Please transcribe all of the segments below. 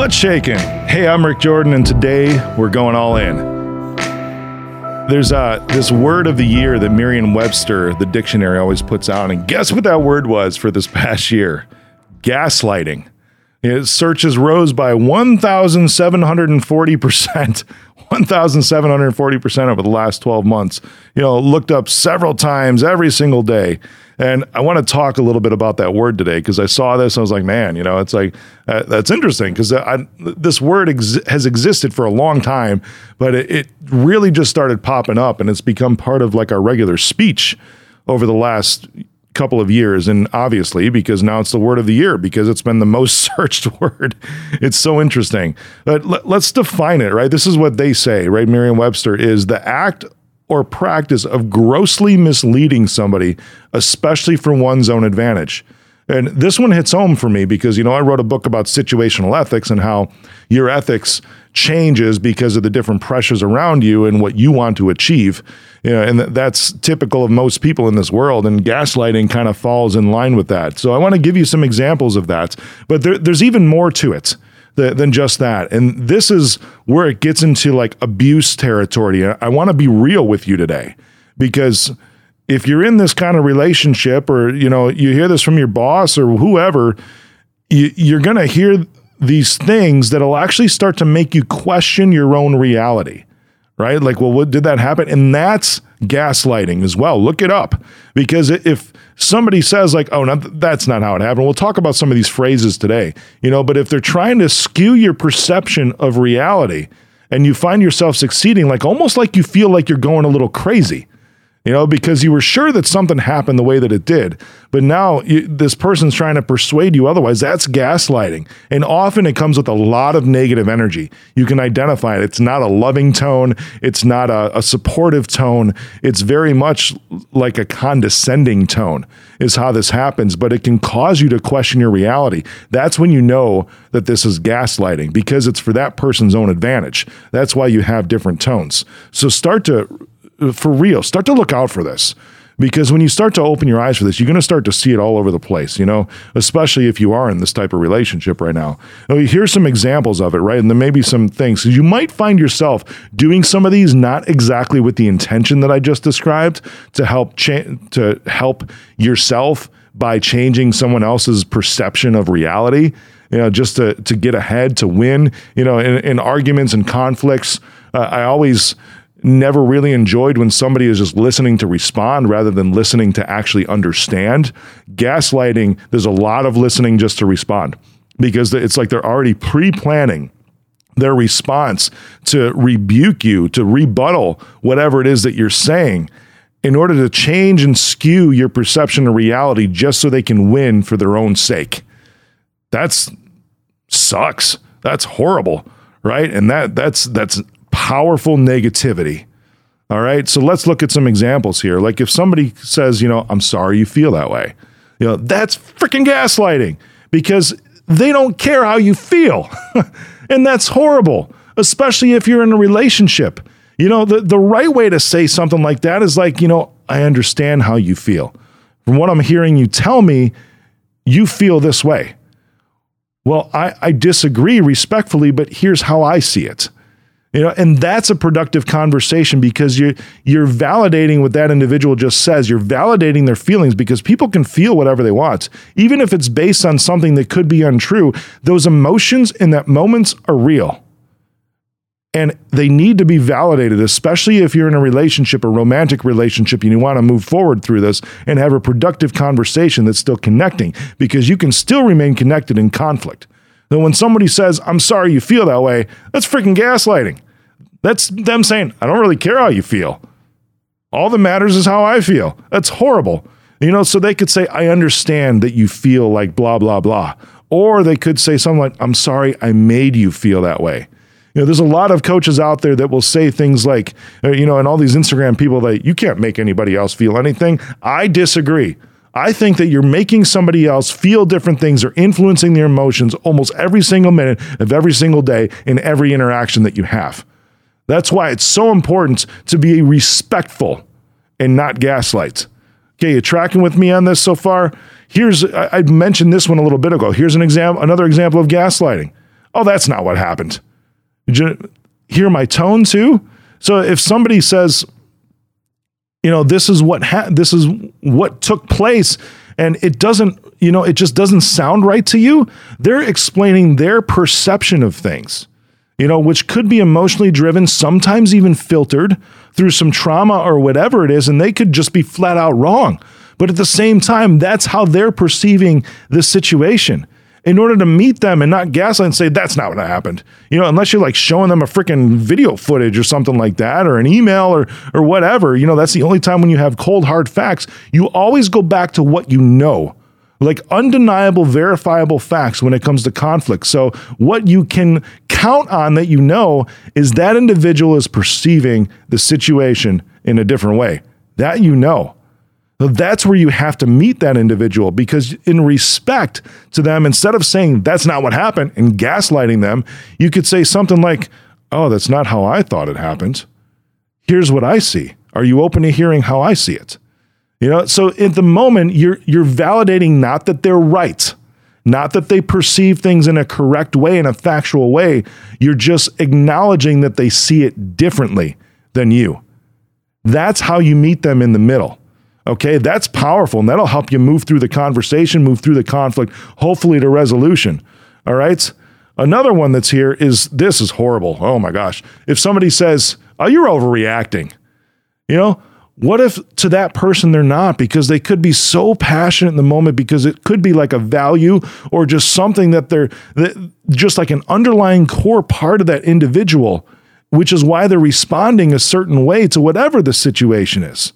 What's shaking? Hey, I'm Rick Jordan, and today we're going all in. There's uh, this word of the year that Merriam Webster, the dictionary, always puts out. And guess what that word was for this past year? Gaslighting. It searches rose by 1,740%. 1,740% over the last 12 months. You know, looked up several times every single day. And I want to talk a little bit about that word today because I saw this. and I was like, man, you know, it's like, uh, that's interesting because this word ex- has existed for a long time, but it, it really just started popping up and it's become part of like our regular speech over the last couple of years. And obviously because now it's the word of the year because it's been the most searched word. It's so interesting. But let, us define it right? This is what they say right? Merriam-webster is the act or practice of grossly misleading somebody especially for one's own advantage and this one hits home for me because you know i wrote a book about situational ethics and how your ethics changes because of the different pressures around you and what you want to achieve you know, and that's typical of most people in this world. And gaslighting kind of falls in line with that. So I want to give you some examples of that. But there, there's even more to it than just that. And this is where it gets into like abuse territory. I want to be real with you today because if you're in this kind of relationship or you know you hear this from your boss or whoever you, are going to hear these things that'll actually start to make you question your own reality right? Like, well, what did that happen? And that's gaslighting as well. Look it up because if somebody says like, "Oh, that's not how it happened," we'll talk about some of these phrases today, you know. But if they're trying to skew your perception of reality, and you find yourself succeeding, like almost like you feel like you're going a little crazy, you know, because you were sure that something happened the way that it did. But now you, this person's trying to persuade you otherwise. That's gaslighting. And often it comes with a lot of negative energy. You can identify it. It's not a loving tone, it's not a, a supportive tone. It's very much like a condescending tone, is how this happens. But it can cause you to question your reality. That's when you know that this is gaslighting because it's for that person's own advantage. That's why you have different tones. So start to for real, start to look out for this. Because when you start to open your eyes for this, you're going to start to see it all over the place, you know, especially if you are in this type of relationship right now. now here's some examples of it, right? And then maybe some things. You might find yourself doing some of these not exactly with the intention that I just described to help cha- to help yourself by changing someone else's perception of reality you know, just to to get ahead, to win, you know, in, in arguments and conflicts. Uh, I always never really enjoyed when somebody is just listening to respond rather than listening to actually understand. Gaslighting, there's a lot of listening just to respond because it's like they're already pre planning their response to rebuke you, to rebuttal whatever it is that you're saying in order to change and skew your perception of reality just so they can win for their own sake. That's sucks. That's horrible, right? And that that's that's powerful negativity. All right. So let's look at some examples here. Like if somebody says, you know, I'm sorry you feel that way, you know, that's freaking gaslighting because they don't care how you feel. and that's horrible, especially if you're in a relationship. You know, the, the right way to say something like that is like, you know, I understand how you feel. From what I'm hearing you tell me, you feel this way. Well, I, I disagree respectfully, but here's how I see it. You know, and that's a productive conversation because you're you're validating what that individual just says. You're validating their feelings because people can feel whatever they want, even if it's based on something that could be untrue. Those emotions in that moments are real. And they need to be validated, especially if you're in a relationship, a romantic relationship, and you want to move forward through this and have a productive conversation that's still connecting, because you can still remain connected in conflict. Then when somebody says, I'm sorry you feel that way, that's freaking gaslighting. That's them saying, I don't really care how you feel. All that matters is how I feel. That's horrible. You know, so they could say, I understand that you feel like blah, blah, blah. Or they could say something like, I'm sorry I made you feel that way. You know, there's a lot of coaches out there that will say things like, uh, you know, and all these Instagram people that you can't make anybody else feel anything. I disagree. I think that you're making somebody else feel different things or influencing their emotions almost every single minute of every single day in every interaction that you have. That's why it's so important to be respectful and not gaslight. Okay, you tracking with me on this so far? Here's I, I mentioned this one a little bit ago. Here's an example, another example of gaslighting. Oh, that's not what happened. Did you hear my tone too? So if somebody says, you know, this is what ha- this is what took place and it doesn't, you know, it just doesn't sound right to you, they're explaining their perception of things. You know, which could be emotionally driven, sometimes even filtered through some trauma or whatever it is, and they could just be flat out wrong. But at the same time, that's how they're perceiving the situation in order to meet them and not gaslight and say that's not what happened. You know, unless you're like showing them a freaking video footage or something like that or an email or or whatever, you know, that's the only time when you have cold hard facts. You always go back to what you know. Like undeniable, verifiable facts when it comes to conflict. So, what you can count on that you know is that individual is perceiving the situation in a different way. That you know. That's where you have to meet that individual because, in respect to them, instead of saying that's not what happened and gaslighting them, you could say something like, Oh, that's not how I thought it happened. Here's what I see. Are you open to hearing how I see it? You know, so at the moment, you're, you're validating not that they're right, not that they perceive things in a correct way, in a factual way. You're just acknowledging that they see it differently than you. That's how you meet them in the middle. Okay, that's powerful and that'll help you move through the conversation, move through the conflict, hopefully to resolution. All right. Another one that's here is this is horrible. Oh my gosh. If somebody says, Oh, you're overreacting, you know, what if to that person they're not because they could be so passionate in the moment because it could be like a value or just something that they're that just like an underlying core part of that individual, which is why they're responding a certain way to whatever the situation is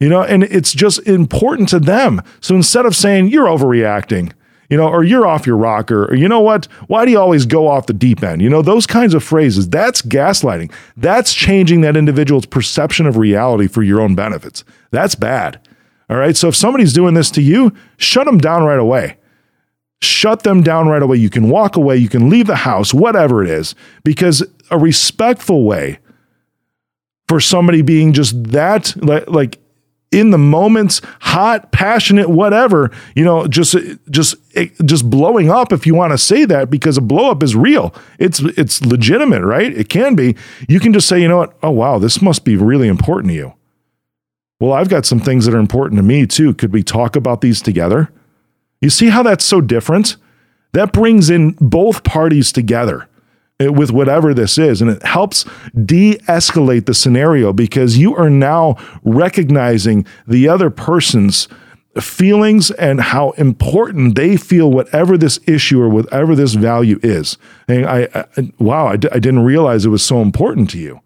you know, and it's just important to them. So instead of saying you're overreacting, you know, or you're off your rocker, or you know what, why do you always go off the deep end? You know, those kinds of phrases, that's gaslighting. That's changing that individual's perception of reality for your own benefits. That's bad. All right. So if somebody's doing this to you, shut them down right away. Shut them down right away. You can walk away, you can leave the house, whatever it is, because a respectful way for somebody being just that, like, in the moments, hot, passionate, whatever, you know, just just just blowing up if you want to say that because a blow up is real. It's it's legitimate, right? It can be. You can just say, you know what? Oh wow, this must be really important to you. Well, I've got some things that are important to me too. Could we talk about these together? You see how that's so different? That brings in both parties together with whatever this is. And it helps de escalate the scenario because you are now recognizing the other person's feelings and how important they feel whatever this issue or whatever this value is. And I, I wow, I d- I didn't realize it was so important to you.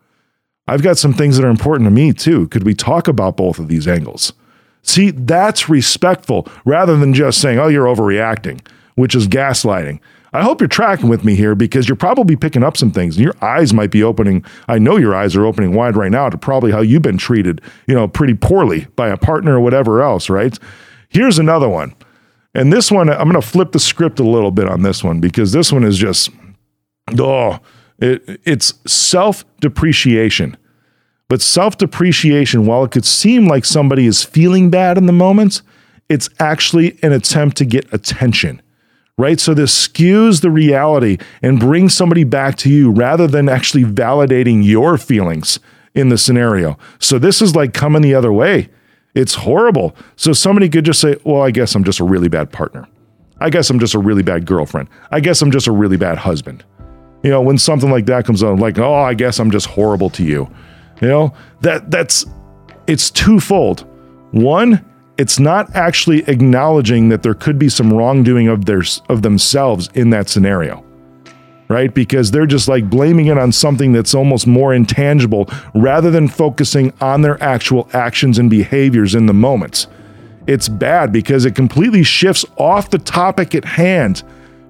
I've got some things that are important to me too. Could we talk about both of these angles? See, that's respectful rather than just saying, oh, you're overreacting, which is gaslighting. I hope you're tracking with me here because you're probably picking up some things and your eyes might be opening. I know your eyes are opening wide right now to probably how you've been treated, you know, pretty poorly by a partner or whatever else, right? Here's another one. And this one, I'm going to flip the script a little bit on this one because this one is just, oh, it, it's self depreciation. But self depreciation, while it could seem like somebody is feeling bad in the moment, it's actually an attempt to get attention right? So this skews the reality and brings somebody back to you rather than actually validating your feelings in the scenario. So this is like coming the other way. It's horrible. So somebody could just say, well, I guess I'm just a really bad partner. I guess I'm just a really bad girlfriend. I guess I'm just a really bad husband. You know, when something like that comes on, like, oh, I guess I'm just horrible to you. You know, that that's it's twofold. One, it's not actually acknowledging that there could be some wrongdoing of their of themselves in that scenario right because they're just like blaming it on something that's almost more intangible rather than focusing on their actual actions and behaviors in the moments it's bad because it completely shifts off the topic at hand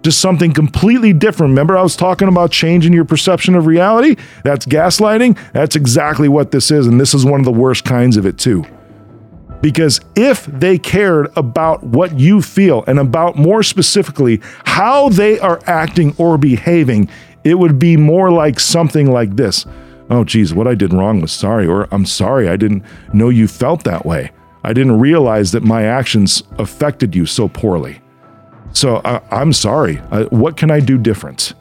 to something completely different. Remember, I was talking about changing your perception of reality? That's gaslighting. That's exactly what this is. And this is one of the worst kinds of it, too. Because if they cared about what you feel and about more specifically how they are acting or behaving, it would be more like something like this Oh, geez, what I did wrong was sorry, or I'm sorry, I didn't know you felt that way. I didn't realize that my actions affected you so poorly. So I, am sorry. what can I do different?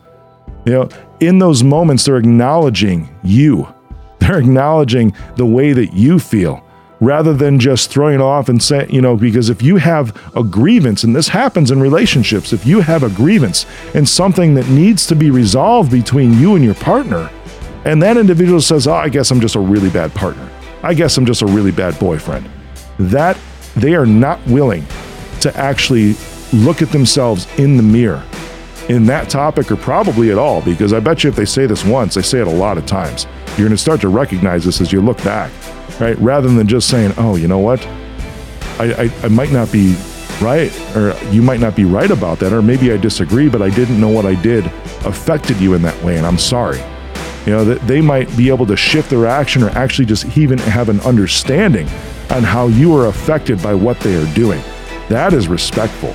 You know, in those moments, they're acknowledging you. They're acknowledging the way that you feel rather than just throwing it off and saying, you know, because if you have a grievance, and this happens in relationships, if you have a grievance and something that needs to be resolved between you and your partner, and that individual says, oh, I guess I'm just a really bad partner. I guess I'm just a really bad boyfriend. That they are not willing to actually look at themselves in the mirror in that topic or probably at all, because I bet you if they say this once, they say it a lot of times. You're going to start to recognize this as you look back, right? Rather than just saying, oh, you know what? I, I, I might not be right, or you might not be right about that, or maybe I disagree, but I didn't know what I did affected you in that way, and I'm sorry. You know, that they might be able to shift their action or actually just even have an understanding on how you are affected by what they are doing. That is respectful.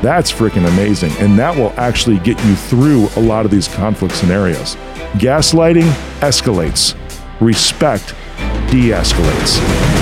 That's freaking amazing. And that will actually get you through a lot of these conflict scenarios. Gaslighting escalates, respect de escalates.